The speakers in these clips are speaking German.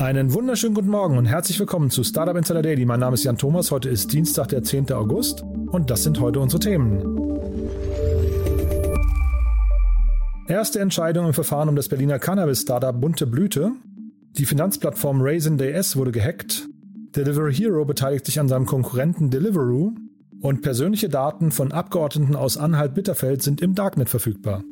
Einen wunderschönen guten Morgen und herzlich willkommen zu Startup Insider Daily. Mein Name ist Jan Thomas. Heute ist Dienstag, der 10. August und das sind heute unsere Themen. Erste Entscheidung im Verfahren um das Berliner Cannabis-Startup Bunte Blüte. Die Finanzplattform Raisin.ds wurde gehackt. Delivery Hero beteiligt sich an seinem Konkurrenten Deliveroo. Und persönliche Daten von Abgeordneten aus Anhalt-Bitterfeld sind im Darknet verfügbar.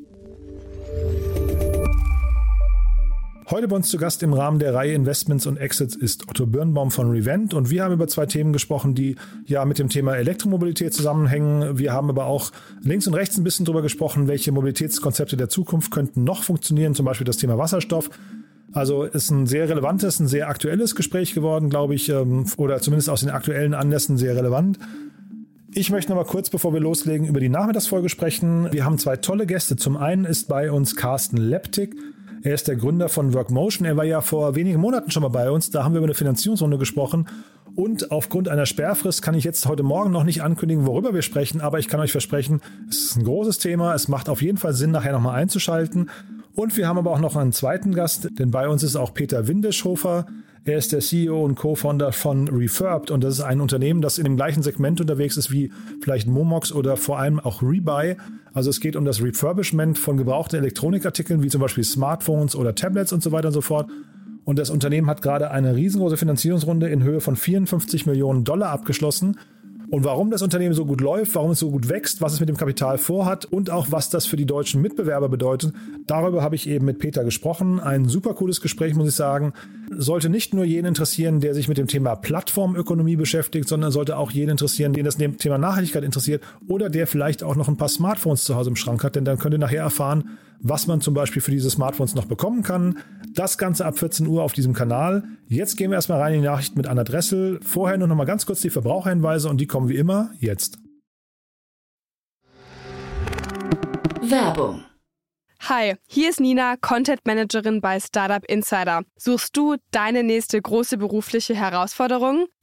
Heute bei uns zu Gast im Rahmen der Reihe Investments und Exits ist Otto Birnbaum von Revent und wir haben über zwei Themen gesprochen, die ja mit dem Thema Elektromobilität zusammenhängen. Wir haben aber auch links und rechts ein bisschen darüber gesprochen, welche Mobilitätskonzepte der Zukunft könnten noch funktionieren, zum Beispiel das Thema Wasserstoff. Also ist ein sehr relevantes, ein sehr aktuelles Gespräch geworden, glaube ich, ähm, oder zumindest aus den aktuellen Anlässen sehr relevant. Ich möchte noch mal kurz, bevor wir loslegen, über die Nachmittagsfolge sprechen. Wir haben zwei tolle Gäste. Zum einen ist bei uns Carsten Leptik. Er ist der Gründer von Workmotion. Er war ja vor wenigen Monaten schon mal bei uns. Da haben wir über eine Finanzierungsrunde gesprochen. Und aufgrund einer Sperrfrist kann ich jetzt heute Morgen noch nicht ankündigen, worüber wir sprechen. Aber ich kann euch versprechen, es ist ein großes Thema. Es macht auf jeden Fall Sinn, nachher nochmal einzuschalten. Und wir haben aber auch noch einen zweiten Gast, denn bei uns ist auch Peter Windeschhofer. Er ist der CEO und Co-Founder von Refurbed und das ist ein Unternehmen, das in dem gleichen Segment unterwegs ist wie vielleicht Momox oder vor allem auch Rebuy. Also es geht um das Refurbishment von gebrauchten Elektronikartikeln wie zum Beispiel Smartphones oder Tablets und so weiter und so fort. Und das Unternehmen hat gerade eine riesengroße Finanzierungsrunde in Höhe von 54 Millionen Dollar abgeschlossen und warum das Unternehmen so gut läuft, warum es so gut wächst, was es mit dem Kapital vorhat und auch was das für die deutschen Mitbewerber bedeutet, darüber habe ich eben mit Peter gesprochen. Ein super cooles Gespräch, muss ich sagen. Sollte nicht nur jeden interessieren, der sich mit dem Thema Plattformökonomie beschäftigt, sondern sollte auch jeden interessieren, den das Thema Nachhaltigkeit interessiert oder der vielleicht auch noch ein paar Smartphones zu Hause im Schrank hat, denn dann könnt ihr nachher erfahren, was man zum Beispiel für diese Smartphones noch bekommen kann. Das Ganze ab 14 Uhr auf diesem Kanal. Jetzt gehen wir erstmal rein in die Nachrichten mit Anna Dressel. Vorher nur noch mal ganz kurz die Verbraucherhinweise und die kommen wie immer jetzt. Werbung. Hi, hier ist Nina, Content Managerin bei Startup Insider. Suchst du deine nächste große berufliche Herausforderung?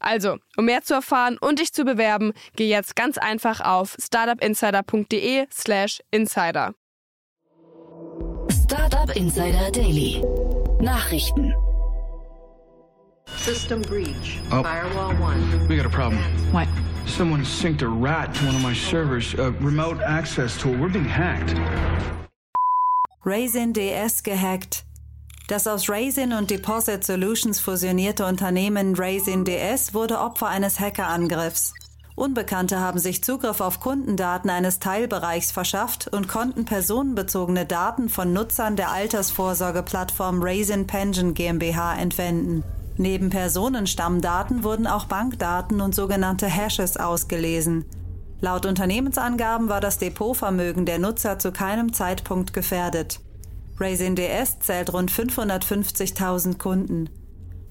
Also, um mehr zu erfahren und dich zu bewerben, geh jetzt ganz einfach auf startupinsider.de/slash insider. Startup Insider Daily. Nachrichten. System breach. Oh. Firewall 1. We got a problem. What? Someone synced a rat to one of my servers. A remote access tool. We're being hacked. Raisin DS gehackt. Das aus Raisin und Deposit Solutions fusionierte Unternehmen Raisin DS wurde Opfer eines Hackerangriffs. Unbekannte haben sich Zugriff auf Kundendaten eines Teilbereichs verschafft und konnten personenbezogene Daten von Nutzern der Altersvorsorgeplattform Raisin Pension GmbH entwenden. Neben Personenstammdaten wurden auch Bankdaten und sogenannte Hashes ausgelesen. Laut Unternehmensangaben war das Depotvermögen der Nutzer zu keinem Zeitpunkt gefährdet. Raisin DS zählt rund 550.000 Kunden.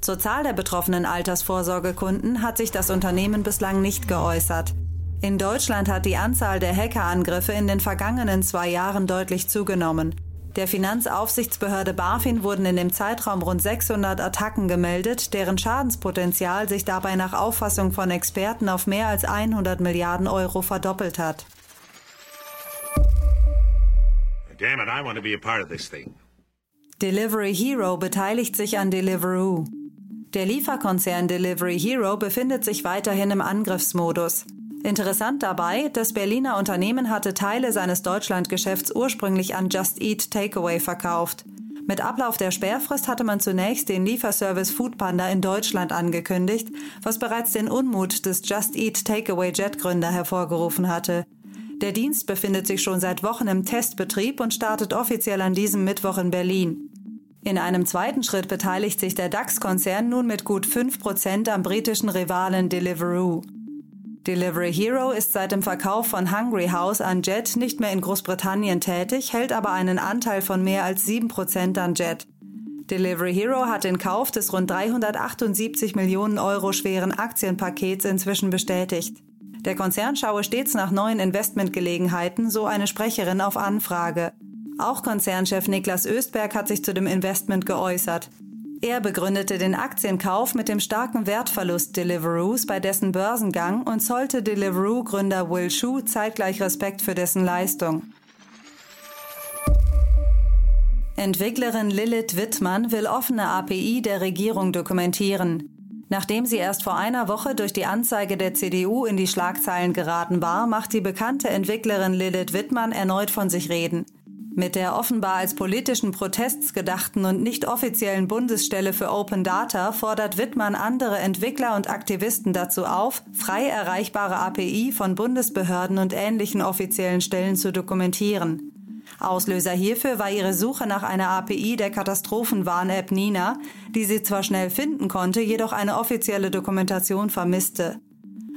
Zur Zahl der betroffenen Altersvorsorgekunden hat sich das Unternehmen bislang nicht geäußert. In Deutschland hat die Anzahl der Hackerangriffe in den vergangenen zwei Jahren deutlich zugenommen. Der Finanzaufsichtsbehörde BaFin wurden in dem Zeitraum rund 600 Attacken gemeldet, deren Schadenspotenzial sich dabei nach Auffassung von Experten auf mehr als 100 Milliarden Euro verdoppelt hat. Damn it, I want to be a part of this thing. Delivery Hero beteiligt sich an Deliveroo. Der Lieferkonzern Delivery Hero befindet sich weiterhin im Angriffsmodus. Interessant dabei, das Berliner Unternehmen hatte Teile seines Deutschlandgeschäfts ursprünglich an Just Eat Takeaway verkauft. Mit Ablauf der Sperrfrist hatte man zunächst den Lieferservice Foodpanda in Deutschland angekündigt, was bereits den Unmut des Just Eat Takeaway Jet Gründer hervorgerufen hatte. Der Dienst befindet sich schon seit Wochen im Testbetrieb und startet offiziell an diesem Mittwoch in Berlin. In einem zweiten Schritt beteiligt sich der DAX-Konzern nun mit gut 5% am britischen Rivalen Deliveroo. Delivery Hero ist seit dem Verkauf von Hungry House an Jet nicht mehr in Großbritannien tätig, hält aber einen Anteil von mehr als 7% an Jet. Delivery Hero hat den Kauf des rund 378 Millionen Euro schweren Aktienpakets inzwischen bestätigt. Der Konzern schaue stets nach neuen Investmentgelegenheiten, so eine Sprecherin auf Anfrage. Auch Konzernchef Niklas Östberg hat sich zu dem Investment geäußert. Er begründete den Aktienkauf mit dem starken Wertverlust Deliveroos bei dessen Börsengang und zollte Deliveroo-Gründer Will Shu zeitgleich Respekt für dessen Leistung. Entwicklerin Lilith Wittmann will offene API der Regierung dokumentieren. Nachdem sie erst vor einer Woche durch die Anzeige der CDU in die Schlagzeilen geraten war, macht die bekannte Entwicklerin Lilith Wittmann erneut von sich reden. Mit der offenbar als politischen Protests gedachten und nicht offiziellen Bundesstelle für Open Data fordert Wittmann andere Entwickler und Aktivisten dazu auf, frei erreichbare API von Bundesbehörden und ähnlichen offiziellen Stellen zu dokumentieren. Auslöser hierfür war ihre Suche nach einer API der Katastrophenwarn-App Nina, die sie zwar schnell finden konnte, jedoch eine offizielle Dokumentation vermisste.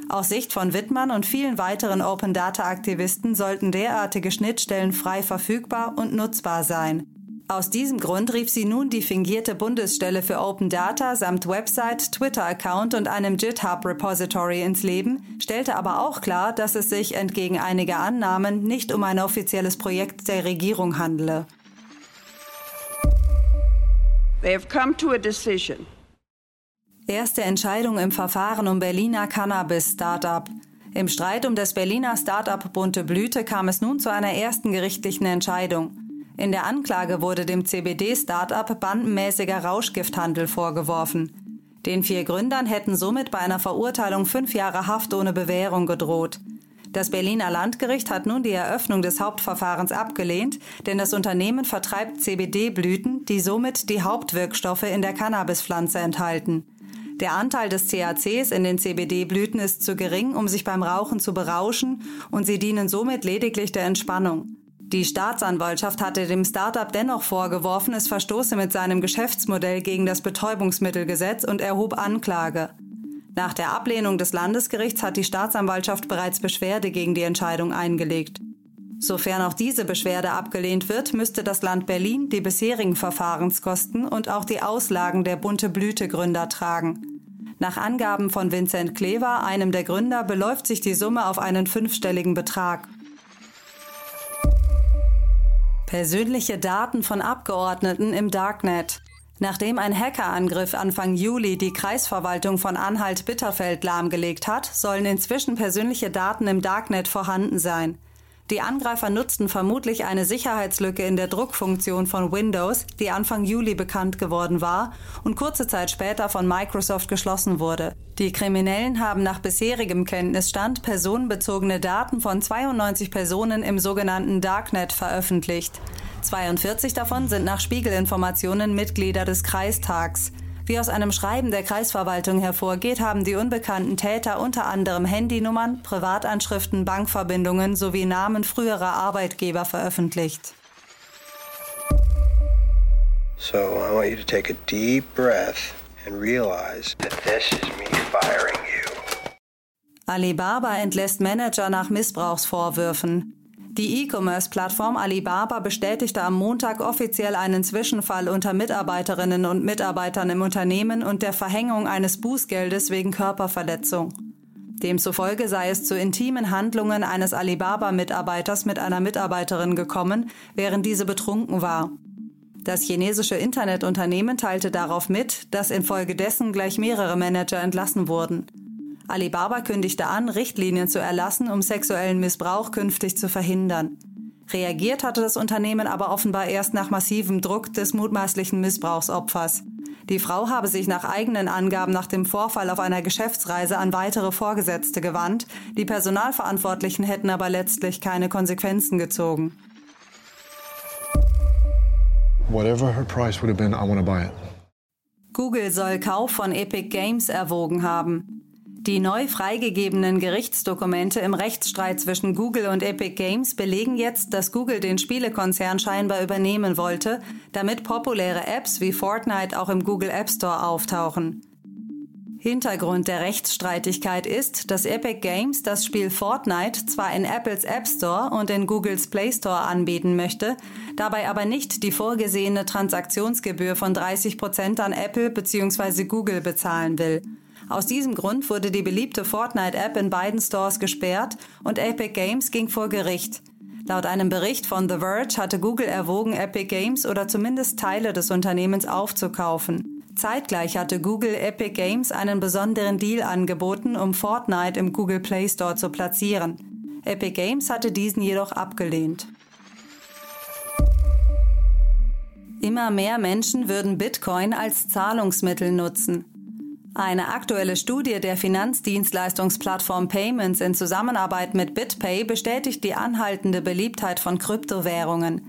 Aus Sicht von Wittmann und vielen weiteren Open Data Aktivisten sollten derartige Schnittstellen frei verfügbar und nutzbar sein. Aus diesem Grund rief sie nun die fingierte Bundesstelle für Open Data samt Website, Twitter-Account und einem GitHub-Repository ins Leben, stellte aber auch klar, dass es sich entgegen einiger Annahmen nicht um ein offizielles Projekt der Regierung handele. They have come to a decision. Erste Entscheidung im Verfahren um Berliner Cannabis-Startup. Im Streit um das Berliner Startup Bunte Blüte kam es nun zu einer ersten gerichtlichen Entscheidung. In der Anklage wurde dem CBD-Startup bandenmäßiger Rauschgifthandel vorgeworfen. Den vier Gründern hätten somit bei einer Verurteilung fünf Jahre Haft ohne Bewährung gedroht. Das Berliner Landgericht hat nun die Eröffnung des Hauptverfahrens abgelehnt, denn das Unternehmen vertreibt CBD-Blüten, die somit die Hauptwirkstoffe in der Cannabispflanze enthalten. Der Anteil des THCs in den CBD-Blüten ist zu gering, um sich beim Rauchen zu berauschen, und sie dienen somit lediglich der Entspannung. Die Staatsanwaltschaft hatte dem Startup dennoch vorgeworfen, es verstoße mit seinem Geschäftsmodell gegen das Betäubungsmittelgesetz und erhob Anklage. Nach der Ablehnung des Landesgerichts hat die Staatsanwaltschaft bereits Beschwerde gegen die Entscheidung eingelegt. Sofern auch diese Beschwerde abgelehnt wird, müsste das Land Berlin die bisherigen Verfahrenskosten und auch die Auslagen der bunte Blüte-Gründer tragen. Nach Angaben von Vincent Klever, einem der Gründer, beläuft sich die Summe auf einen fünfstelligen Betrag. Persönliche Daten von Abgeordneten im Darknet. Nachdem ein Hackerangriff Anfang Juli die Kreisverwaltung von Anhalt-Bitterfeld lahmgelegt hat, sollen inzwischen persönliche Daten im Darknet vorhanden sein. Die Angreifer nutzten vermutlich eine Sicherheitslücke in der Druckfunktion von Windows, die Anfang Juli bekannt geworden war und kurze Zeit später von Microsoft geschlossen wurde. Die Kriminellen haben nach bisherigem Kenntnisstand personenbezogene Daten von 92 Personen im sogenannten Darknet veröffentlicht. 42 davon sind nach Spiegelinformationen Mitglieder des Kreistags. Wie aus einem Schreiben der Kreisverwaltung hervorgeht, haben die unbekannten Täter unter anderem Handynummern, Privatanschriften, Bankverbindungen sowie Namen früherer Arbeitgeber veröffentlicht. So I want you to take a deep breath and realize that this is me firing you. Alibaba entlässt Manager nach Missbrauchsvorwürfen. Die E-Commerce-Plattform Alibaba bestätigte am Montag offiziell einen Zwischenfall unter Mitarbeiterinnen und Mitarbeitern im Unternehmen und der Verhängung eines Bußgeldes wegen Körperverletzung. Demzufolge sei es zu intimen Handlungen eines Alibaba-Mitarbeiters mit einer Mitarbeiterin gekommen, während diese betrunken war. Das chinesische Internetunternehmen teilte darauf mit, dass infolgedessen gleich mehrere Manager entlassen wurden. Alibaba kündigte an, Richtlinien zu erlassen, um sexuellen Missbrauch künftig zu verhindern. Reagiert hatte das Unternehmen aber offenbar erst nach massivem Druck des mutmaßlichen Missbrauchsopfers. Die Frau habe sich nach eigenen Angaben nach dem Vorfall auf einer Geschäftsreise an weitere Vorgesetzte gewandt, die Personalverantwortlichen hätten aber letztlich keine Konsequenzen gezogen. Whatever her price would have been, I want to buy it. Google soll Kauf von Epic Games erwogen haben. Die neu freigegebenen Gerichtsdokumente im Rechtsstreit zwischen Google und Epic Games belegen jetzt, dass Google den Spielekonzern scheinbar übernehmen wollte, damit populäre Apps wie Fortnite auch im Google App Store auftauchen. Hintergrund der Rechtsstreitigkeit ist, dass Epic Games das Spiel Fortnite zwar in Apples App Store und in Googles Play Store anbieten möchte, dabei aber nicht die vorgesehene Transaktionsgebühr von 30 Prozent an Apple bzw. Google bezahlen will. Aus diesem Grund wurde die beliebte Fortnite-App in beiden Stores gesperrt und Epic Games ging vor Gericht. Laut einem Bericht von The Verge hatte Google erwogen, Epic Games oder zumindest Teile des Unternehmens aufzukaufen. Zeitgleich hatte Google Epic Games einen besonderen Deal angeboten, um Fortnite im Google Play Store zu platzieren. Epic Games hatte diesen jedoch abgelehnt. Immer mehr Menschen würden Bitcoin als Zahlungsmittel nutzen. Eine aktuelle Studie der Finanzdienstleistungsplattform Payments in Zusammenarbeit mit BitPay bestätigt die anhaltende Beliebtheit von Kryptowährungen.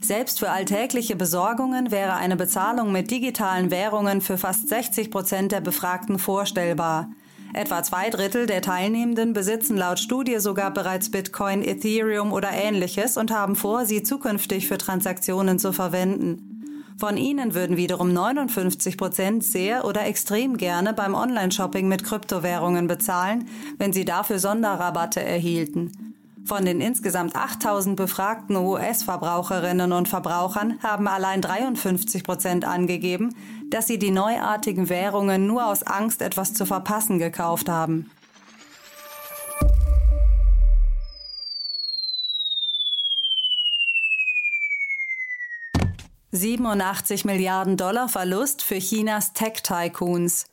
Selbst für alltägliche Besorgungen wäre eine Bezahlung mit digitalen Währungen für fast 60 Prozent der Befragten vorstellbar. Etwa zwei Drittel der Teilnehmenden besitzen laut Studie sogar bereits Bitcoin, Ethereum oder ähnliches und haben vor, sie zukünftig für Transaktionen zu verwenden. Von ihnen würden wiederum 59 Prozent sehr oder extrem gerne beim Online-Shopping mit Kryptowährungen bezahlen, wenn sie dafür Sonderrabatte erhielten. Von den insgesamt 8000 befragten US-Verbraucherinnen und Verbrauchern haben allein 53 Prozent angegeben, dass sie die neuartigen Währungen nur aus Angst, etwas zu verpassen, gekauft haben. 87 Milliarden Dollar Verlust für Chinas Tech-Tycoons.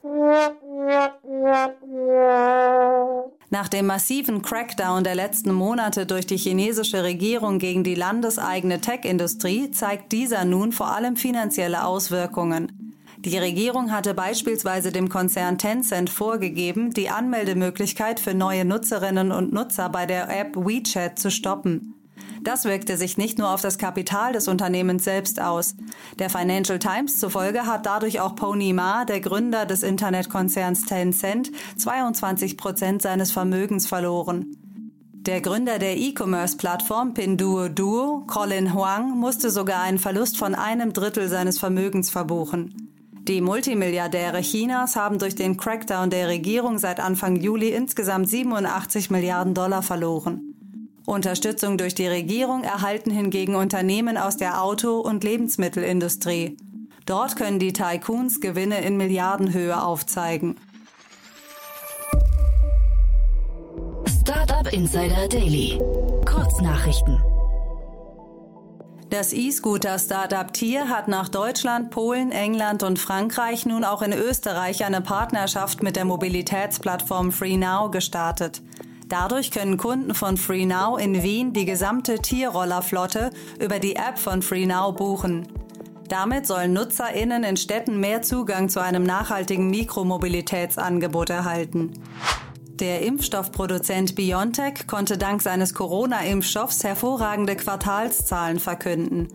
Nach dem massiven Crackdown der letzten Monate durch die chinesische Regierung gegen die landeseigene Tech-Industrie zeigt dieser nun vor allem finanzielle Auswirkungen. Die Regierung hatte beispielsweise dem Konzern Tencent vorgegeben, die Anmeldemöglichkeit für neue Nutzerinnen und Nutzer bei der App WeChat zu stoppen. Das wirkte sich nicht nur auf das Kapital des Unternehmens selbst aus. Der Financial Times zufolge hat dadurch auch Pony Ma, der Gründer des Internetkonzerns Tencent, 22 Prozent seines Vermögens verloren. Der Gründer der E-Commerce-Plattform Pinduoduo, Colin Huang, musste sogar einen Verlust von einem Drittel seines Vermögens verbuchen. Die Multimilliardäre Chinas haben durch den Crackdown der Regierung seit Anfang Juli insgesamt 87 Milliarden Dollar verloren. Unterstützung durch die Regierung erhalten hingegen Unternehmen aus der Auto- und Lebensmittelindustrie. Dort können die Tycoons Gewinne in Milliardenhöhe aufzeigen. Startup Insider Daily. Kurznachrichten. Das E-Scooter-Startup Tier hat nach Deutschland, Polen, England und Frankreich nun auch in Österreich eine Partnerschaft mit der Mobilitätsplattform FreeNow gestartet. Dadurch können Kunden von FreeNow in Wien die gesamte Tierrollerflotte über die App von FreeNow buchen. Damit sollen NutzerInnen in Städten mehr Zugang zu einem nachhaltigen Mikromobilitätsangebot erhalten. Der Impfstoffproduzent BioNTech konnte dank seines Corona-Impfstoffs hervorragende Quartalszahlen verkünden.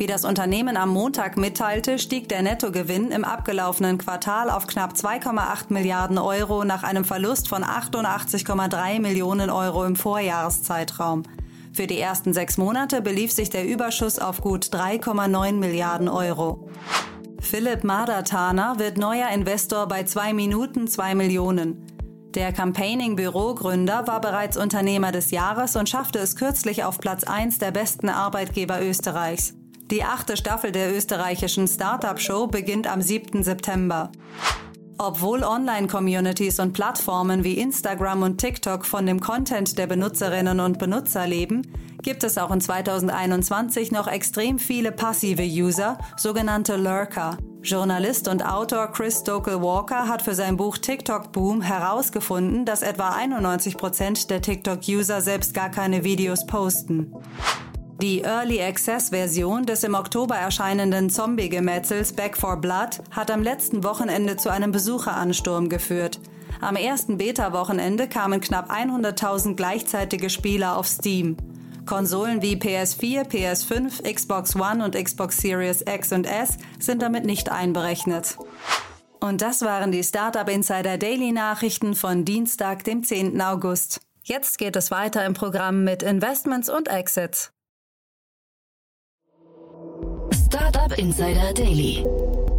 Wie das Unternehmen am Montag mitteilte, stieg der Nettogewinn im abgelaufenen Quartal auf knapp 2,8 Milliarden Euro nach einem Verlust von 88,3 Millionen Euro im Vorjahreszeitraum. Für die ersten sechs Monate belief sich der Überschuss auf gut 3,9 Milliarden Euro. Philipp Madatana wird neuer Investor bei 2 Minuten 2 Millionen. Der Campaigning-Büro-Gründer war bereits Unternehmer des Jahres und schaffte es kürzlich auf Platz 1 der besten Arbeitgeber Österreichs. Die achte Staffel der österreichischen Startup-Show beginnt am 7. September. Obwohl Online-Communities und Plattformen wie Instagram und TikTok von dem Content der Benutzerinnen und Benutzer leben, gibt es auch in 2021 noch extrem viele passive User, sogenannte Lurker. Journalist und Autor Chris Stokel Walker hat für sein Buch TikTok Boom herausgefunden, dass etwa 91 Prozent der TikTok-User selbst gar keine Videos posten. Die Early Access Version des im Oktober erscheinenden Zombie-Gemetzels Back for Blood hat am letzten Wochenende zu einem Besucheransturm geführt. Am ersten Beta-Wochenende kamen knapp 100.000 gleichzeitige Spieler auf Steam. Konsolen wie PS4, PS5, Xbox One und Xbox Series X und S sind damit nicht einberechnet. Und das waren die Startup Insider Daily Nachrichten von Dienstag, dem 10. August. Jetzt geht es weiter im Programm mit Investments und Exits. Startup Insider Daily.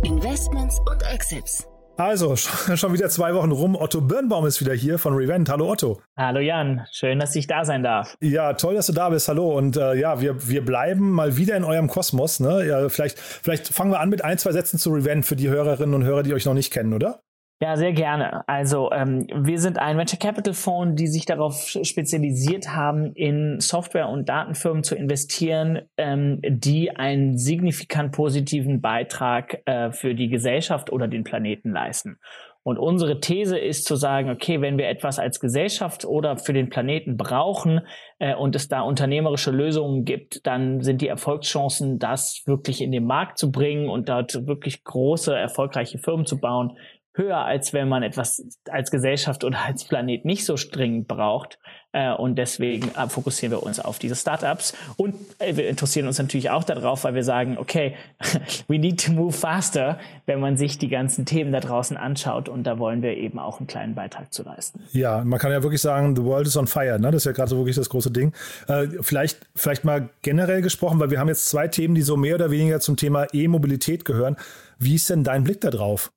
Investments und Exits. Also, schon wieder zwei Wochen rum. Otto Birnbaum ist wieder hier von Revent. Hallo Otto. Hallo Jan, schön, dass ich da sein darf. Ja, toll, dass du da bist. Hallo. Und äh, ja, wir, wir bleiben mal wieder in eurem Kosmos. Ne? Ja, vielleicht, vielleicht fangen wir an mit ein, zwei Sätzen zu Revent für die Hörerinnen und Hörer, die euch noch nicht kennen, oder? Ja, sehr gerne. Also ähm, wir sind ein Venture Capital Fonds, die sich darauf spezialisiert haben, in Software- und Datenfirmen zu investieren, ähm, die einen signifikant positiven Beitrag äh, für die Gesellschaft oder den Planeten leisten. Und unsere These ist zu sagen, okay, wenn wir etwas als Gesellschaft oder für den Planeten brauchen äh, und es da unternehmerische Lösungen gibt, dann sind die Erfolgschancen, das wirklich in den Markt zu bringen und dort wirklich große, erfolgreiche Firmen zu bauen, höher, als wenn man etwas als Gesellschaft oder als Planet nicht so dringend braucht. Äh, und deswegen äh, fokussieren wir uns auf diese Startups. Und äh, wir interessieren uns natürlich auch darauf, weil wir sagen, okay, we need to move faster, wenn man sich die ganzen Themen da draußen anschaut. Und da wollen wir eben auch einen kleinen Beitrag zu leisten. Ja, man kann ja wirklich sagen, the world is on fire. Ne? Das ist ja gerade so wirklich das große Ding. Vielleicht, vielleicht mal generell gesprochen, weil wir haben jetzt zwei Themen, die so mehr oder weniger zum Thema E-Mobilität gehören. Wie ist denn dein Blick da drauf?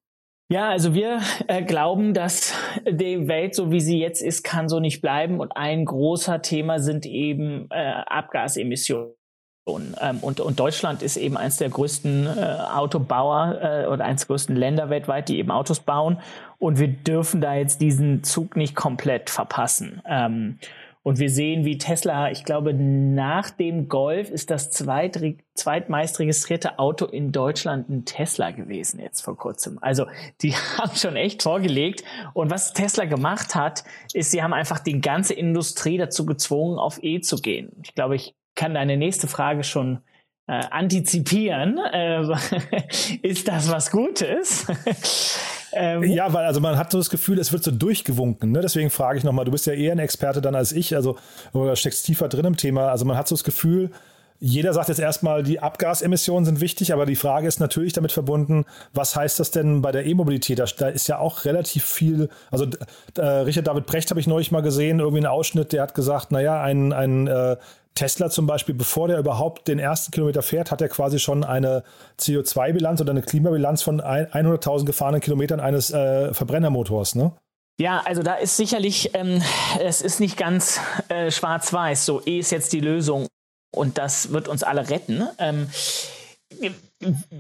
Ja, also wir äh, glauben, dass die Welt, so wie sie jetzt ist, kann so nicht bleiben. Und ein großer Thema sind eben äh, Abgasemissionen. Ähm, und, und Deutschland ist eben eines der größten äh, Autobauer äh, oder eines der größten Länder weltweit, die eben Autos bauen. Und wir dürfen da jetzt diesen Zug nicht komplett verpassen. Ähm, und wir sehen, wie Tesla, ich glaube, nach dem Golf ist das zweit, zweitmeist registrierte Auto in Deutschland ein Tesla gewesen jetzt vor kurzem. Also die haben schon echt vorgelegt. Und was Tesla gemacht hat, ist, sie haben einfach die ganze Industrie dazu gezwungen, auf E zu gehen. Ich glaube, ich kann deine nächste Frage schon äh, antizipieren. Äh, ist das was Gutes? Ähm, ja, weil also man hat so das Gefühl, es wird so durchgewunken. Ne? Deswegen frage ich nochmal, du bist ja eher ein Experte dann als ich, also oder steckst tiefer drin im Thema. Also man hat so das Gefühl, jeder sagt jetzt erstmal, die Abgasemissionen sind wichtig, aber die Frage ist natürlich damit verbunden, was heißt das denn bei der E-Mobilität? Da, ist ja auch relativ viel, also äh, Richard David Brecht habe ich neulich mal gesehen, irgendwie einen Ausschnitt, der hat gesagt, naja, ein, ein äh, Tesla zum Beispiel, bevor der überhaupt den ersten Kilometer fährt, hat er quasi schon eine CO2-Bilanz oder eine Klimabilanz von 100.000 gefahrenen Kilometern eines äh, Verbrennermotors, ne? Ja, also da ist sicherlich, ähm, es ist nicht ganz äh, schwarz-weiß, so E ist jetzt die Lösung und das wird uns alle retten. Ähm,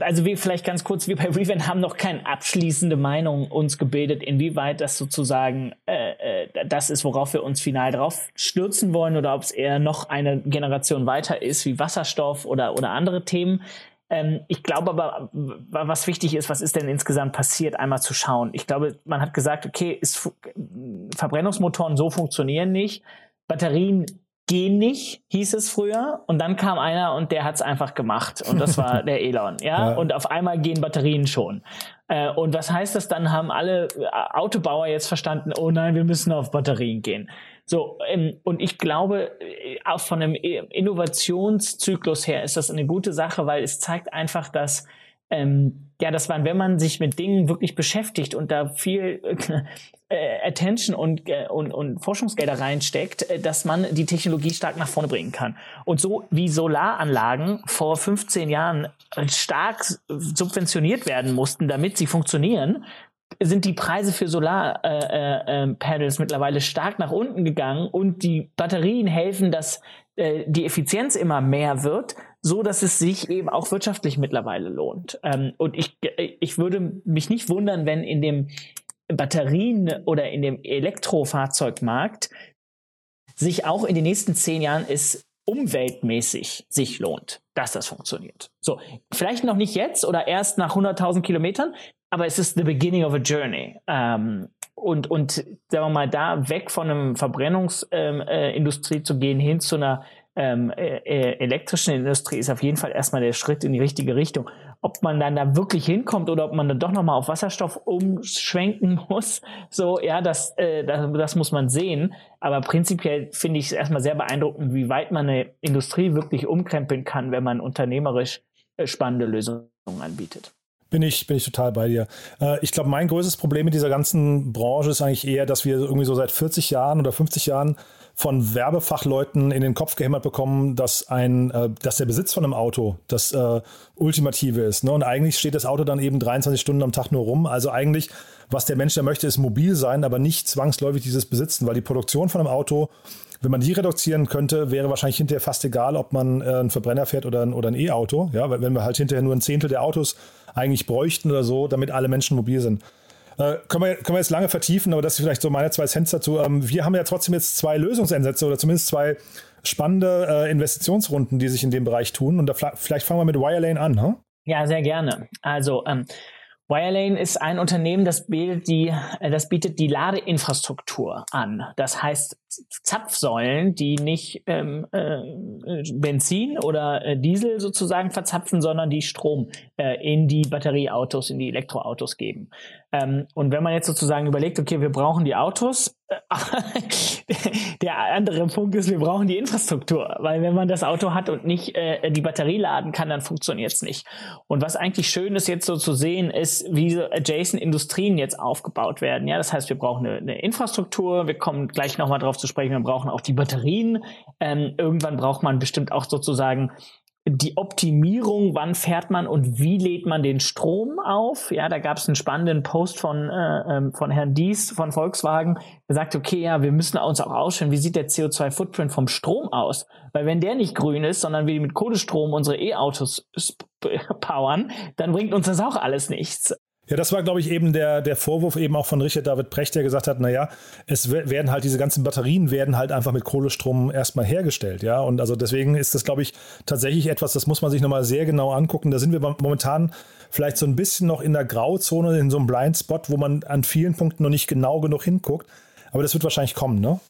also wir vielleicht ganz kurz, wir bei Revent haben noch keine abschließende Meinung uns gebildet, inwieweit das sozusagen äh, äh, das ist, worauf wir uns final drauf stürzen wollen oder ob es eher noch eine Generation weiter ist, wie Wasserstoff oder, oder andere Themen. Ähm, ich glaube aber, was wichtig ist, was ist denn insgesamt passiert, einmal zu schauen. Ich glaube, man hat gesagt, okay, ist, Verbrennungsmotoren so funktionieren nicht. Batterien gehen nicht, hieß es früher. Und dann kam einer und der hat es einfach gemacht. Und das war der Elon. Ja? ja? Und auf einmal gehen Batterien schon. Äh, und was heißt das? Dann haben alle äh, Autobauer jetzt verstanden, oh nein, wir müssen auf Batterien gehen. So, ähm, und ich glaube, äh, auch von einem Innovationszyklus her ist das eine gute Sache, weil es zeigt einfach, dass ähm, ja, das waren, wenn man sich mit Dingen wirklich beschäftigt und da viel äh, Attention und, äh, und, und Forschungsgelder reinsteckt, äh, dass man die Technologie stark nach vorne bringen kann. Und so wie Solaranlagen vor 15 Jahren stark subventioniert werden mussten, damit sie funktionieren, sind die Preise für Solarpanels äh, äh, ähm, mittlerweile stark nach unten gegangen und die Batterien helfen, dass äh, die Effizienz immer mehr wird, so dass es sich eben auch wirtschaftlich mittlerweile lohnt. Ähm, und ich, ich würde mich nicht wundern, wenn in dem Batterien oder in dem Elektrofahrzeugmarkt sich auch in den nächsten zehn Jahren es umweltmäßig sich lohnt, dass das funktioniert. So, vielleicht noch nicht jetzt oder erst nach 100.000 Kilometern, aber es ist the beginning of a journey. Ähm, und, und sagen wir mal, da weg von einem Verbrennungsindustrie ähm, äh, zu gehen hin zu einer ähm, äh, äh, elektrischen Industrie ist auf jeden Fall erstmal der Schritt in die richtige Richtung. Ob man dann da wirklich hinkommt oder ob man dann doch nochmal auf Wasserstoff umschwenken muss. So, ja, das, äh, das, das muss man sehen. Aber prinzipiell finde ich es erstmal sehr beeindruckend, wie weit man eine Industrie wirklich umkrempeln kann, wenn man unternehmerisch äh, spannende Lösungen anbietet. Bin ich, bin ich total bei dir. Äh, ich glaube, mein größtes Problem mit dieser ganzen Branche ist eigentlich eher, dass wir irgendwie so seit 40 Jahren oder 50 Jahren von Werbefachleuten in den Kopf gehämmert bekommen, dass ein, äh, dass der Besitz von einem Auto das äh, Ultimative ist. Ne? Und eigentlich steht das Auto dann eben 23 Stunden am Tag nur rum. Also eigentlich, was der Mensch ja möchte, ist mobil sein, aber nicht zwangsläufig dieses Besitzen, weil die Produktion von einem Auto, wenn man die reduzieren könnte, wäre wahrscheinlich hinterher fast egal, ob man äh, einen Verbrenner fährt oder ein, oder ein E-Auto. Ja, weil wenn wir halt hinterher nur ein Zehntel der Autos eigentlich bräuchten oder so, damit alle Menschen mobil sind. Äh, können, wir, können wir jetzt lange vertiefen, aber das ist vielleicht so meine zwei Cents dazu. Ähm, wir haben ja trotzdem jetzt zwei Lösungsansätze oder zumindest zwei spannende äh, Investitionsrunden, die sich in dem Bereich tun. Und da vielleicht fangen wir mit Wirelane an. Huh? Ja, sehr gerne. Also ähm, Wirelane ist ein Unternehmen, das bietet die, äh, das bietet die Ladeinfrastruktur an. Das heißt Zapfsäulen, die nicht ähm, äh, Benzin oder äh, Diesel sozusagen verzapfen, sondern die Strom äh, in die Batterieautos, in die Elektroautos geben. Ähm, und wenn man jetzt sozusagen überlegt, okay, wir brauchen die Autos, der andere Punkt ist, wir brauchen die Infrastruktur, weil wenn man das Auto hat und nicht äh, die Batterie laden kann, dann funktioniert es nicht. Und was eigentlich schön ist jetzt so zu sehen, ist, wie so adjacent Industrien jetzt aufgebaut werden. Ja, das heißt, wir brauchen eine, eine Infrastruktur. Wir kommen gleich nochmal drauf zu sprechen. Wir brauchen auch die Batterien. Ähm, irgendwann braucht man bestimmt auch sozusagen die Optimierung, wann fährt man und wie lädt man den Strom auf. Ja, da gab es einen spannenden Post von, äh, ähm, von Herrn Dies von Volkswagen, der sagt, okay, ja, wir müssen uns auch ausschauen, wie sieht der CO2-Footprint vom Strom aus? Weil wenn der nicht grün ist, sondern wir mit Kohlestrom unsere E-Autos powern, dann bringt uns das auch alles nichts. Ja, das war, glaube ich, eben der, der Vorwurf eben auch von Richard David Precht, der gesagt hat, naja, es werden halt diese ganzen Batterien werden halt einfach mit Kohlestrom erstmal hergestellt, ja. Und also deswegen ist das, glaube ich, tatsächlich etwas, das muss man sich nochmal sehr genau angucken. Da sind wir momentan vielleicht so ein bisschen noch in der Grauzone, in so einem Blindspot, wo man an vielen Punkten noch nicht genau genug hinguckt. Aber das wird wahrscheinlich kommen, ne?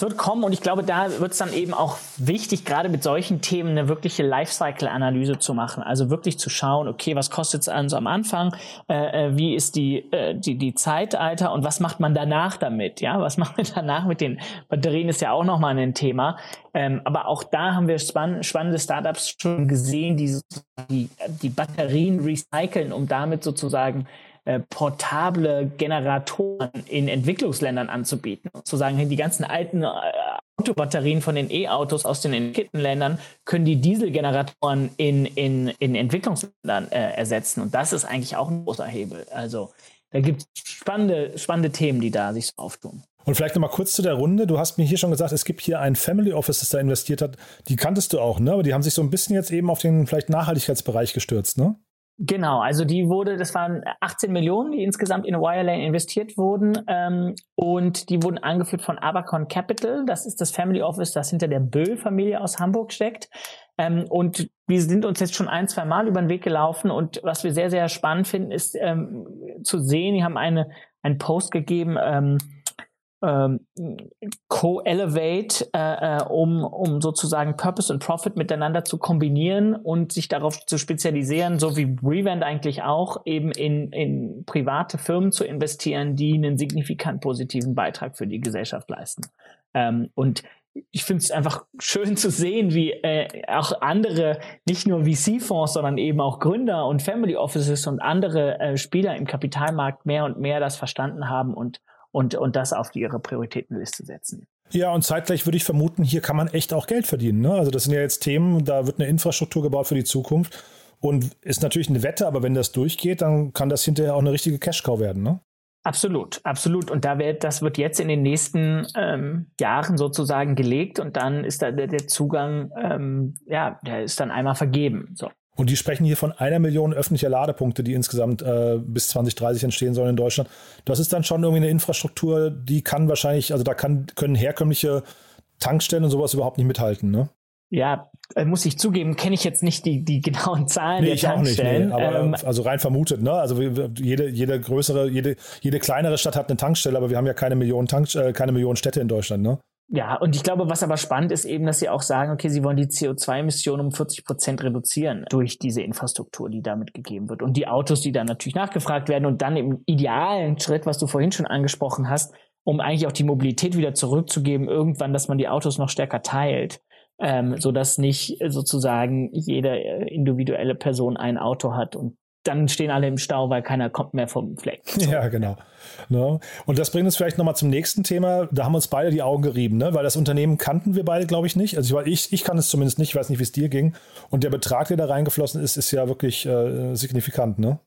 Wird kommen und ich glaube, da wird es dann eben auch wichtig, gerade mit solchen Themen eine wirkliche Lifecycle-Analyse zu machen. Also wirklich zu schauen, okay, was kostet es also am Anfang, äh, äh, wie ist die, äh, die, die Zeitalter und was macht man danach damit? Ja, was macht man danach mit den Batterien ist ja auch nochmal ein Thema. Ähm, aber auch da haben wir spann spannende Startups schon gesehen, die, die die Batterien recyceln, um damit sozusagen äh, portable Generatoren in Entwicklungsländern anzubieten. Zu sagen, die ganzen alten äh, Autobatterien von den E-Autos aus den entwickelten Ländern können die Dieselgeneratoren in, in, in Entwicklungsländern äh, ersetzen. Und das ist eigentlich auch ein großer Hebel. Also da gibt es spannende, spannende Themen, die da sich so auftun. Und vielleicht nochmal kurz zu der Runde. Du hast mir hier schon gesagt, es gibt hier ein Family Office, das da investiert hat. Die kanntest du auch, ne? Aber die haben sich so ein bisschen jetzt eben auf den vielleicht Nachhaltigkeitsbereich gestürzt, ne? Genau, also die wurde, das waren 18 Millionen, die insgesamt in Wirelane investiert wurden ähm, und die wurden angeführt von Abacon Capital. Das ist das Family Office, das hinter der Böll-Familie aus Hamburg steckt. Ähm, und wir sind uns jetzt schon ein, zwei Mal über den Weg gelaufen und was wir sehr, sehr spannend finden, ist ähm, zu sehen, die haben eine, einen Post gegeben, ähm, ähm, co-elevate, äh, äh, um, um sozusagen Purpose und Profit miteinander zu kombinieren und sich darauf zu spezialisieren, so wie Revent eigentlich auch, eben in, in private Firmen zu investieren, die einen signifikant positiven Beitrag für die Gesellschaft leisten. Ähm, und ich finde es einfach schön zu sehen, wie äh, auch andere, nicht nur VC-Fonds, sondern eben auch Gründer und Family Offices und andere äh, Spieler im Kapitalmarkt mehr und mehr das verstanden haben und und, und das auf ihre Prioritätenliste setzen. Ja, und zeitgleich würde ich vermuten, hier kann man echt auch Geld verdienen. Ne? Also das sind ja jetzt Themen, da wird eine Infrastruktur gebaut für die Zukunft und ist natürlich eine Wette, aber wenn das durchgeht, dann kann das hinterher auch eine richtige Cash-Cow werden, ne? Absolut, absolut. Und da wird, das wird jetzt in den nächsten ähm, Jahren sozusagen gelegt und dann ist da der, der Zugang, ähm, ja, der ist dann einmal vergeben. So. Und die sprechen hier von einer Million öffentlicher Ladepunkte, die insgesamt äh, bis 2030 entstehen sollen in Deutschland. Das ist dann schon irgendwie eine Infrastruktur, die kann wahrscheinlich, also da kann, können herkömmliche Tankstellen und sowas überhaupt nicht mithalten, ne? Ja, äh, muss ich zugeben, kenne ich jetzt nicht die, die genauen Zahlen nee, der ich Tankstellen. Auch nicht, nee. aber, ähm, also rein vermutet, ne? Also jede, jede größere, jede, jede kleinere Stadt hat eine Tankstelle, aber wir haben ja keine Millionen Tank, äh, keine Millionen Städte in Deutschland, ne? Ja, und ich glaube, was aber spannend ist eben, dass sie auch sagen, okay, sie wollen die CO2-Emissionen um 40 Prozent reduzieren durch diese Infrastruktur, die damit gegeben wird. Und die Autos, die dann natürlich nachgefragt werden und dann im idealen Schritt, was du vorhin schon angesprochen hast, um eigentlich auch die Mobilität wieder zurückzugeben, irgendwann, dass man die Autos noch stärker teilt, ähm, so dass nicht sozusagen jede äh, individuelle Person ein Auto hat und dann stehen alle im Stau, weil keiner kommt mehr vom Fleck. So. Ja, genau. Ne? Und das bringt uns vielleicht nochmal zum nächsten Thema. Da haben uns beide die Augen gerieben, ne? weil das Unternehmen kannten wir beide, glaube ich, nicht. Also ich, ich kann es zumindest nicht, ich weiß nicht, wie es dir ging. Und der Betrag, der da reingeflossen ist, ist ja wirklich äh, signifikant, ne?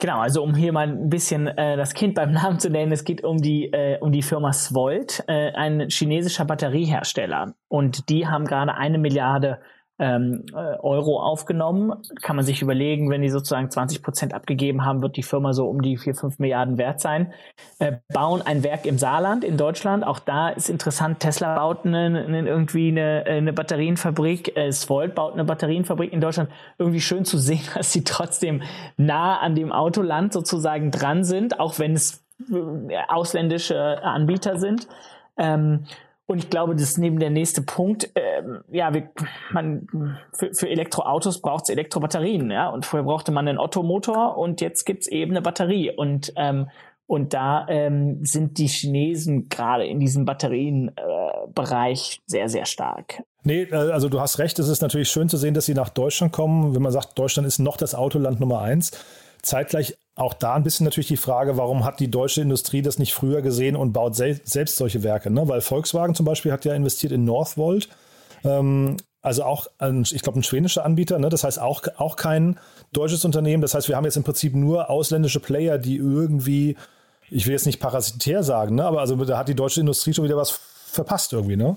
Genau, also um hier mal ein bisschen äh, das Kind beim Namen zu nennen, es geht um die, äh, um die Firma Svolt, äh, ein chinesischer Batteriehersteller. Und die haben gerade eine Milliarde ähm, äh, Euro aufgenommen. Kann man sich überlegen, wenn die sozusagen 20 Prozent abgegeben haben, wird die Firma so um die 4, 5 Milliarden wert sein. Äh, bauen ein Werk im Saarland in Deutschland. Auch da ist interessant, Tesla baut eine, eine, irgendwie eine, eine Batterienfabrik, äh, Svolt baut eine Batterienfabrik in Deutschland. Irgendwie schön zu sehen, dass sie trotzdem nah an dem Autoland sozusagen dran sind, auch wenn es äh, ausländische Anbieter sind. Ähm, und ich glaube, das ist neben der nächste Punkt. Ähm, ja, wir, man, für, für Elektroautos braucht es Elektrobatterien. Ja? Und vorher brauchte man einen Ottomotor und jetzt gibt's eben eine Batterie. Und, ähm, und da ähm, sind die Chinesen gerade in diesem Batterienbereich äh, sehr, sehr stark. Nee, äh, also du hast recht. Es ist natürlich schön zu sehen, dass sie nach Deutschland kommen. Wenn man sagt, Deutschland ist noch das Autoland Nummer eins. Zeitgleich auch da ein bisschen natürlich die Frage, warum hat die deutsche Industrie das nicht früher gesehen und baut sel selbst solche Werke? Ne? Weil Volkswagen zum Beispiel hat ja investiert in Northvolt. Ähm, also auch, ein, ich glaube, ein schwedischer Anbieter, ne? das heißt auch, auch kein deutsches Unternehmen. Das heißt, wir haben jetzt im Prinzip nur ausländische Player, die irgendwie, ich will jetzt nicht parasitär sagen, ne? aber also da hat die deutsche Industrie schon wieder was verpasst irgendwie, ne?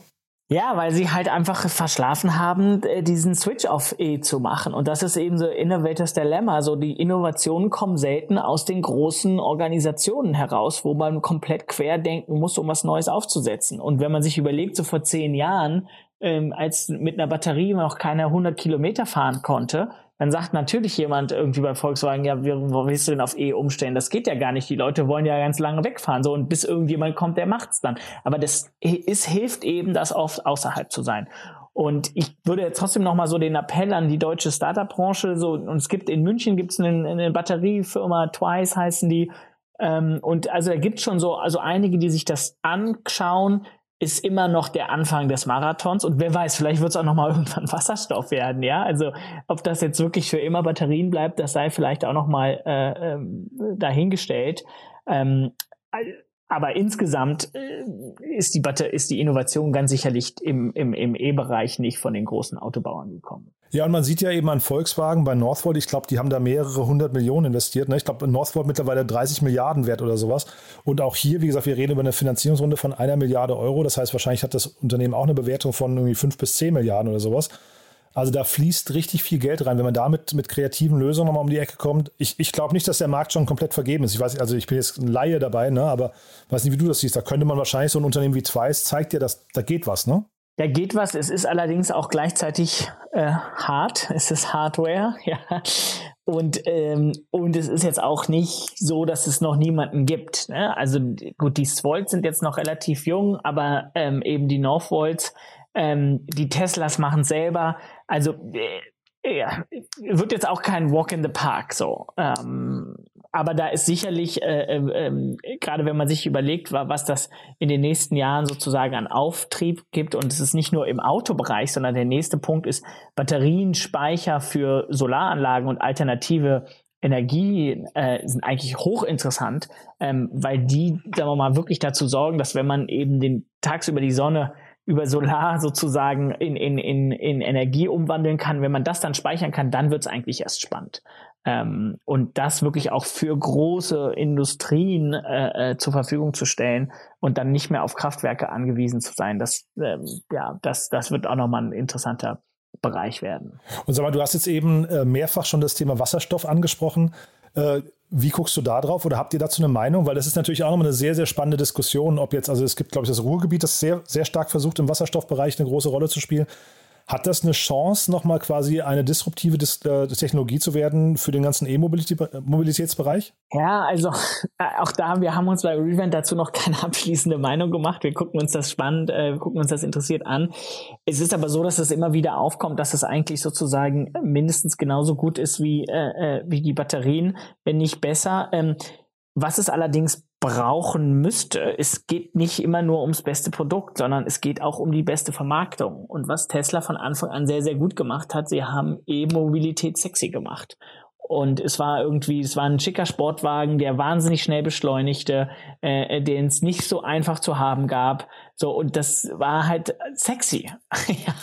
Ja, weil sie halt einfach verschlafen haben, äh, diesen Switch auf E zu machen. Und das ist eben so Innovators Dilemma. So die Innovationen kommen selten aus den großen Organisationen heraus, wo man komplett querdenken muss, um was Neues aufzusetzen. Und wenn man sich überlegt, so vor zehn Jahren, ähm, als mit einer Batterie noch keiner 100 Kilometer fahren konnte, dann sagt natürlich jemand irgendwie bei Volkswagen, ja, wo willst du denn auf E umstellen? Das geht ja gar nicht. Die Leute wollen ja ganz lange wegfahren. So, und bis irgendjemand kommt, der macht's dann. Aber das ist, hilft eben, das oft außerhalb zu sein. Und ich würde jetzt trotzdem noch mal so den Appell an die deutsche Startup-Branche, so, und es gibt in München gibt's eine, eine Batteriefirma, Twice heißen die, ähm, und also da gibt's schon so, also einige, die sich das anschauen, ist immer noch der Anfang des Marathons und wer weiß, vielleicht wird es auch noch mal irgendwann Wasserstoff werden, ja. Also ob das jetzt wirklich für immer Batterien bleibt, das sei vielleicht auch noch mal äh, ähm, dahingestellt. Ähm, aber insgesamt äh, ist die Batter ist die Innovation ganz sicherlich im, im, im E-Bereich nicht von den großen Autobauern gekommen. Ja, und man sieht ja eben an Volkswagen bei Northvolt, ich glaube, die haben da mehrere hundert Millionen investiert. Ne? Ich glaube, Northvolt mittlerweile 30 Milliarden wert oder sowas. Und auch hier, wie gesagt, wir reden über eine Finanzierungsrunde von einer Milliarde Euro. Das heißt, wahrscheinlich hat das Unternehmen auch eine Bewertung von irgendwie fünf bis zehn Milliarden oder sowas. Also da fließt richtig viel Geld rein, wenn man damit mit kreativen Lösungen nochmal um die Ecke kommt. Ich, ich glaube nicht, dass der Markt schon komplett vergeben ist. Ich weiß, also ich bin jetzt ein Laie dabei, ne? aber weiß nicht, wie du das siehst. Da könnte man wahrscheinlich so ein Unternehmen wie Twice zeigt dir, dass da geht was, ne? Da geht was. Es ist allerdings auch gleichzeitig äh, hart. Es ist Hardware, ja. Und, ähm, und es ist jetzt auch nicht so, dass es noch niemanden gibt. Ne? Also gut, die Svolt sind jetzt noch relativ jung, aber ähm, eben die Northvolts, ähm, die Teslas machen selber. Also äh, ja, wird jetzt auch kein Walk in the Park so. Ähm, aber da ist sicherlich, äh, äh, gerade wenn man sich überlegt, was das in den nächsten Jahren sozusagen an Auftrieb gibt, und es ist nicht nur im Autobereich, sondern der nächste Punkt ist Batterien, Speicher für Solaranlagen und alternative Energie äh, sind eigentlich hochinteressant, ähm, weil die, sagen wir mal, wirklich dazu sorgen, dass wenn man eben den tagsüber die Sonne über Solar sozusagen in, in, in, in Energie umwandeln kann, wenn man das dann speichern kann, dann wird es eigentlich erst spannend. Ähm, und das wirklich auch für große Industrien äh, äh, zur Verfügung zu stellen und dann nicht mehr auf Kraftwerke angewiesen zu sein, das, ähm, ja, das, das wird auch nochmal ein interessanter Bereich werden. Und sag mal, du hast jetzt eben äh, mehrfach schon das Thema Wasserstoff angesprochen. Äh, wie guckst du da drauf oder habt ihr dazu eine Meinung? Weil das ist natürlich auch nochmal eine sehr, sehr spannende Diskussion, ob jetzt, also es gibt, glaube ich, das Ruhrgebiet, das sehr, sehr stark versucht, im Wasserstoffbereich eine große Rolle zu spielen. Hat das eine Chance, nochmal quasi eine disruptive Dis äh, Technologie zu werden für den ganzen E-Mobilitätsbereich? Ja, also äh, auch da, wir haben uns bei Revent dazu noch keine abschließende Meinung gemacht. Wir gucken uns das spannend, äh, wir gucken uns das interessiert an. Es ist aber so, dass es immer wieder aufkommt, dass es eigentlich sozusagen mindestens genauso gut ist wie, äh, äh wie die Batterien, wenn nicht besser. Ähm, was es allerdings brauchen müsste. Es geht nicht immer nur ums beste Produkt, sondern es geht auch um die beste Vermarktung. Und was Tesla von Anfang an sehr, sehr gut gemacht hat, sie haben E-Mobilität sexy gemacht. Und es war irgendwie, es war ein schicker Sportwagen, der wahnsinnig schnell beschleunigte, äh, den es nicht so einfach zu haben gab. So, und das war halt sexy. ja.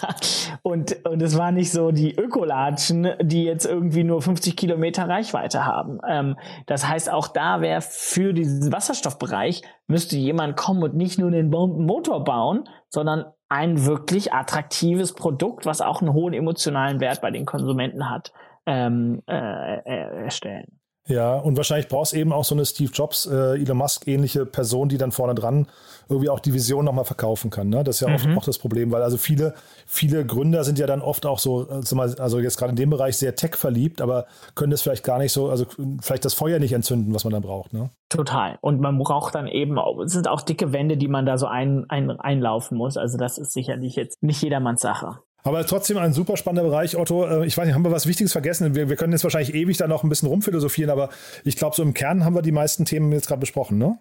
Und, und es war nicht so die Ökolatschen, die jetzt irgendwie nur 50 Kilometer Reichweite haben. Ähm, das heißt, auch da wäre für diesen Wasserstoffbereich müsste jemand kommen und nicht nur den Motor bauen, sondern ein wirklich attraktives Produkt, was auch einen hohen emotionalen Wert bei den Konsumenten hat ähm, äh, äh, erstellen. Ja, und wahrscheinlich brauchst eben auch so eine Steve Jobs, äh, Elon Musk ähnliche Person, die dann vorne dran irgendwie auch die Vision nochmal verkaufen kann. Ne? Das ist ja mhm. oft auch das Problem, weil also viele, viele Gründer sind ja dann oft auch so, äh, also jetzt gerade in dem Bereich sehr tech verliebt, aber können das vielleicht gar nicht so, also vielleicht das Feuer nicht entzünden, was man dann braucht. Ne? Total. Und man braucht dann eben, auch, es sind auch dicke Wände, die man da so ein, ein, einlaufen muss. Also das ist sicherlich jetzt nicht jedermanns Sache. Aber trotzdem ein super spannender Bereich, Otto. Äh, ich weiß nicht, haben wir was Wichtiges vergessen? Wir, wir können jetzt wahrscheinlich ewig da noch ein bisschen rumphilosophieren, aber ich glaube, so im Kern haben wir die meisten Themen jetzt gerade besprochen, ne?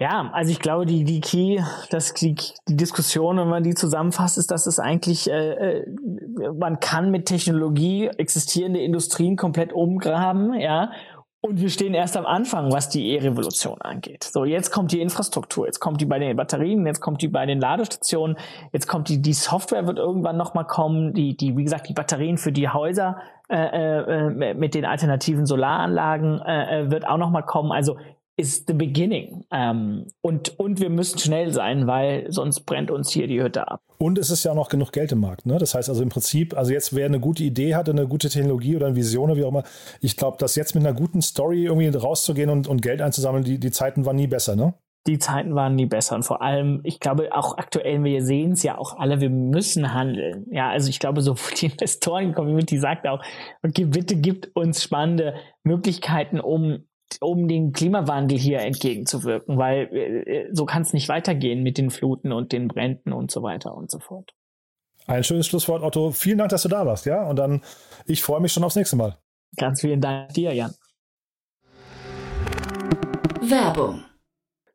Ja, also ich glaube, die, die Key, das, die, die Diskussion, wenn man die zusammenfasst, ist, dass es eigentlich, äh, äh man kann mit Technologie existierende Industrien komplett umgraben, ja, und wir stehen erst am Anfang, was die E-Revolution angeht. So, jetzt kommt die Infrastruktur, jetzt kommt die bei den Batterien, jetzt kommt die bei den Ladestationen, jetzt kommt die, die Software wird irgendwann nochmal kommen, die, die, wie gesagt, die Batterien für die Häuser äh, äh, mit den alternativen Solaranlagen äh, äh wird auch nochmal kommen. Also ist the beginning. Ähm, und, und wir müssen schnell sein, weil sonst brennt uns hier die Hütte ab. Und es ist ja auch noch genug Geld im Markt. Ne? Das heißt also im Prinzip, also jetzt wer eine gute Idee hatte, eine gute Technologie oder eine Vision oder wie auch immer, ich glaube, dass jetzt mit einer guten Story irgendwie rauszugehen und, und Geld einzusammeln, die, die Zeiten waren nie besser, ne? die Zeiten waren nie besser. Und vor allem, ich glaube, auch aktuell, wir sehen es ja auch alle, wir müssen handeln. Ja, also ich glaube, so die Investoren-Community sagt auch, okay, bitte gibt uns spannende Möglichkeiten, um um dem Klimawandel hier entgegenzuwirken, weil äh, so kann es nicht weitergehen mit den Fluten und den Bränden und so weiter und so fort. Ein schönes Schlusswort, Otto. Vielen Dank, dass du da warst, ja? Und dann, ich freue mich schon aufs nächste Mal. Ganz vielen Dank dir, Jan. Werbung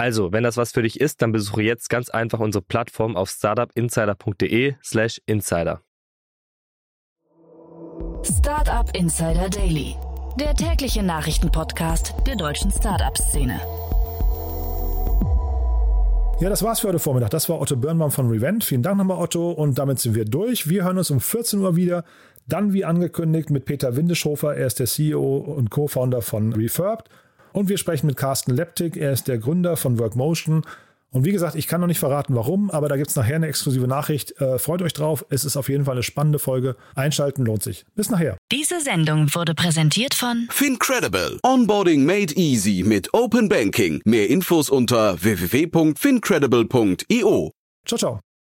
Also, wenn das was für dich ist, dann besuche jetzt ganz einfach unsere Plattform auf startupinsider.de/slash insider. Startup Insider Daily, der tägliche Nachrichtenpodcast der deutschen Startup-Szene. Ja, das war's für heute Vormittag. Das war Otto Birnbaum von Revent. Vielen Dank nochmal, Otto. Und damit sind wir durch. Wir hören uns um 14 Uhr wieder. Dann, wie angekündigt, mit Peter Windeschofer. Er ist der CEO und Co-Founder von Refurbed. Und wir sprechen mit Carsten Leptik. Er ist der Gründer von Workmotion. Und wie gesagt, ich kann noch nicht verraten, warum, aber da gibt es nachher eine exklusive Nachricht. Äh, freut euch drauf. Es ist auf jeden Fall eine spannende Folge. Einschalten lohnt sich. Bis nachher. Diese Sendung wurde präsentiert von Fincredible. Onboarding made easy mit Open Banking. Mehr Infos unter www.fincredible.io. Ciao, ciao.